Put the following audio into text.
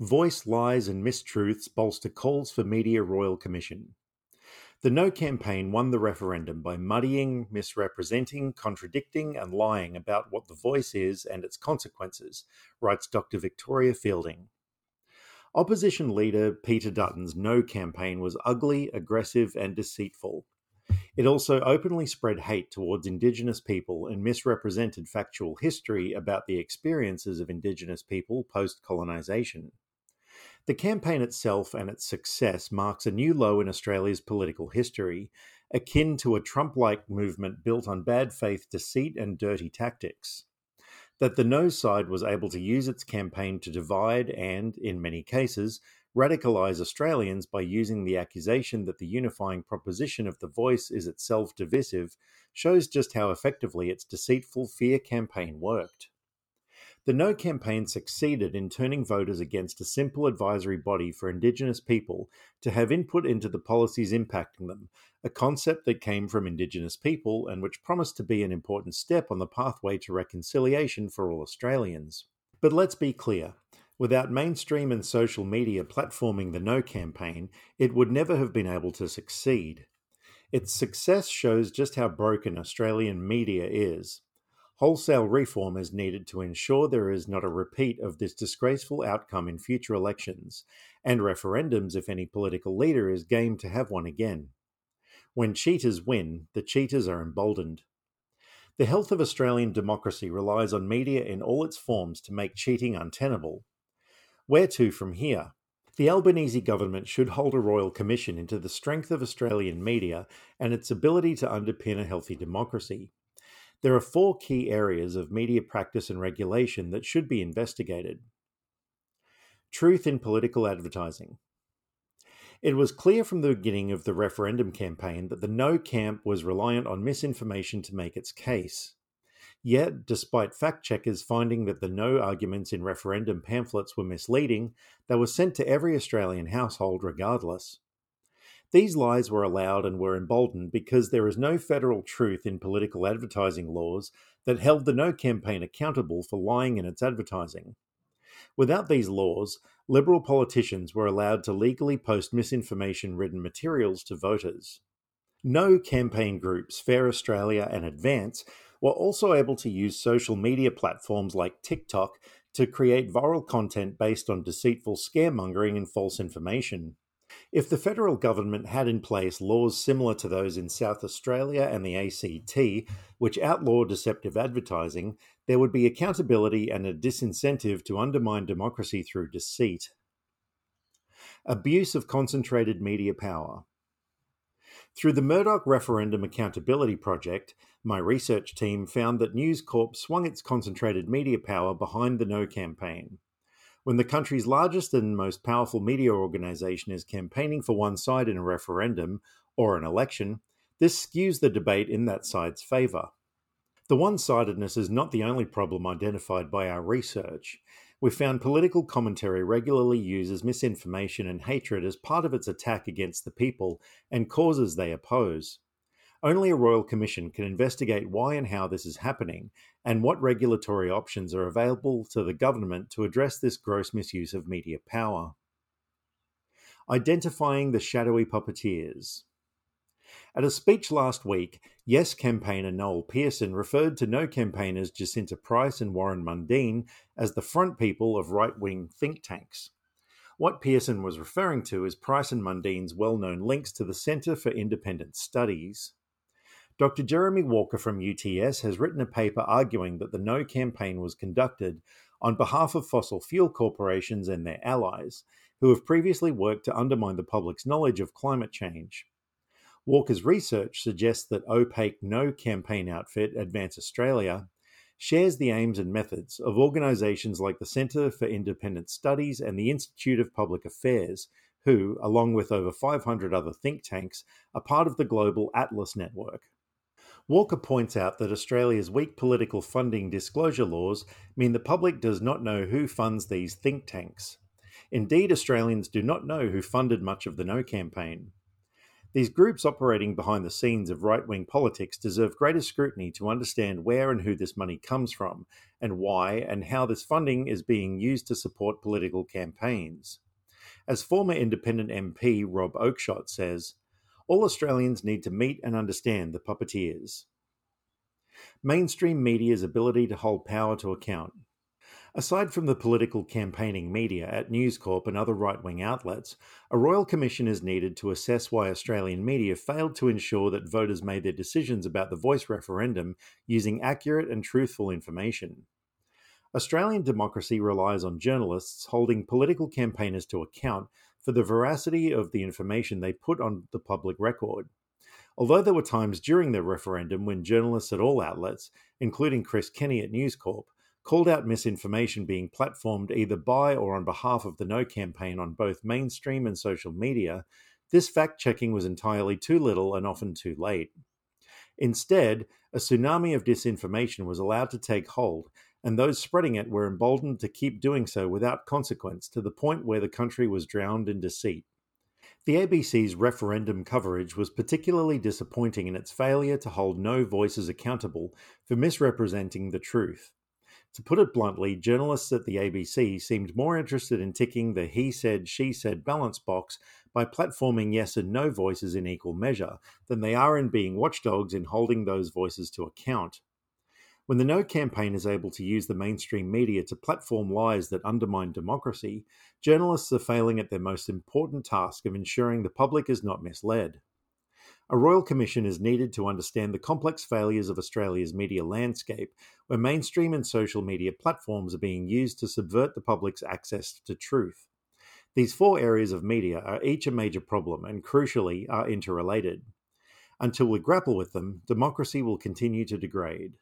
Voice lies and mistruths bolster calls for media royal commission. The No campaign won the referendum by muddying, misrepresenting, contradicting, and lying about what the voice is and its consequences, writes Dr. Victoria Fielding. Opposition leader Peter Dutton's No campaign was ugly, aggressive, and deceitful. It also openly spread hate towards Indigenous people and misrepresented factual history about the experiences of Indigenous people post colonisation. The campaign itself and its success marks a new low in Australia's political history, akin to a Trump like movement built on bad faith deceit and dirty tactics. That the No side was able to use its campaign to divide and, in many cases, radicalise Australians by using the accusation that the unifying proposition of the voice is itself divisive shows just how effectively its deceitful fear campaign worked. The No campaign succeeded in turning voters against a simple advisory body for Indigenous people to have input into the policies impacting them, a concept that came from Indigenous people and which promised to be an important step on the pathway to reconciliation for all Australians. But let's be clear without mainstream and social media platforming the No campaign, it would never have been able to succeed. Its success shows just how broken Australian media is. Wholesale reform is needed to ensure there is not a repeat of this disgraceful outcome in future elections, and referendums if any political leader is game to have one again. When cheaters win, the cheaters are emboldened. The health of Australian democracy relies on media in all its forms to make cheating untenable. Where to from here? The Albanese government should hold a royal commission into the strength of Australian media and its ability to underpin a healthy democracy. There are four key areas of media practice and regulation that should be investigated. Truth in political advertising. It was clear from the beginning of the referendum campaign that the No camp was reliant on misinformation to make its case. Yet, despite fact checkers finding that the No arguments in referendum pamphlets were misleading, they were sent to every Australian household regardless. These lies were allowed and were emboldened because there is no federal truth in political advertising laws that held the No campaign accountable for lying in its advertising. Without these laws, Liberal politicians were allowed to legally post misinformation ridden materials to voters. No campaign groups, Fair Australia and Advance, were also able to use social media platforms like TikTok to create viral content based on deceitful scaremongering and false information. If the federal government had in place laws similar to those in South Australia and the ACT, which outlaw deceptive advertising, there would be accountability and a disincentive to undermine democracy through deceit. Abuse of concentrated media power. Through the Murdoch Referendum Accountability Project, my research team found that News Corp swung its concentrated media power behind the No campaign. When the country's largest and most powerful media organisation is campaigning for one side in a referendum or an election, this skews the debate in that side's favour. The one sidedness is not the only problem identified by our research. We found political commentary regularly uses misinformation and hatred as part of its attack against the people and causes they oppose. Only a Royal Commission can investigate why and how this is happening and what regulatory options are available to the government to address this gross misuse of media power. Identifying the shadowy puppeteers. At a speech last week, Yes campaigner Noel Pearson referred to No campaigners Jacinta Price and Warren Mundine as the front people of right wing think tanks. What Pearson was referring to is Price and Mundine's well known links to the Centre for Independent Studies. Dr. Jeremy Walker from UTS has written a paper arguing that the No campaign was conducted on behalf of fossil fuel corporations and their allies, who have previously worked to undermine the public's knowledge of climate change. Walker's research suggests that opaque No campaign outfit, Advance Australia, shares the aims and methods of organisations like the Centre for Independent Studies and the Institute of Public Affairs, who, along with over 500 other think tanks, are part of the global Atlas network. Walker points out that Australia's weak political funding disclosure laws mean the public does not know who funds these think tanks. Indeed, Australians do not know who funded much of the No campaign. These groups operating behind the scenes of right wing politics deserve greater scrutiny to understand where and who this money comes from, and why and how this funding is being used to support political campaigns. As former independent MP Rob Oakeshott says, all Australians need to meet and understand the puppeteers. Mainstream media's ability to hold power to account. Aside from the political campaigning media at News Corp and other right wing outlets, a royal commission is needed to assess why Australian media failed to ensure that voters made their decisions about the voice referendum using accurate and truthful information. Australian democracy relies on journalists holding political campaigners to account for the veracity of the information they put on the public record. Although there were times during the referendum when journalists at all outlets, including Chris Kenny at News Corp, called out misinformation being platformed either by or on behalf of the No campaign on both mainstream and social media, this fact checking was entirely too little and often too late. Instead, a tsunami of disinformation was allowed to take hold, and those spreading it were emboldened to keep doing so without consequence to the point where the country was drowned in deceit. The ABC's referendum coverage was particularly disappointing in its failure to hold no voices accountable for misrepresenting the truth. To put it bluntly, journalists at the ABC seemed more interested in ticking the he said, she said balance box by platforming yes and no voices in equal measure than they are in being watchdogs in holding those voices to account. When the No campaign is able to use the mainstream media to platform lies that undermine democracy, journalists are failing at their most important task of ensuring the public is not misled. A Royal Commission is needed to understand the complex failures of Australia's media landscape, where mainstream and social media platforms are being used to subvert the public's access to truth. These four areas of media are each a major problem and, crucially, are interrelated. Until we grapple with them, democracy will continue to degrade.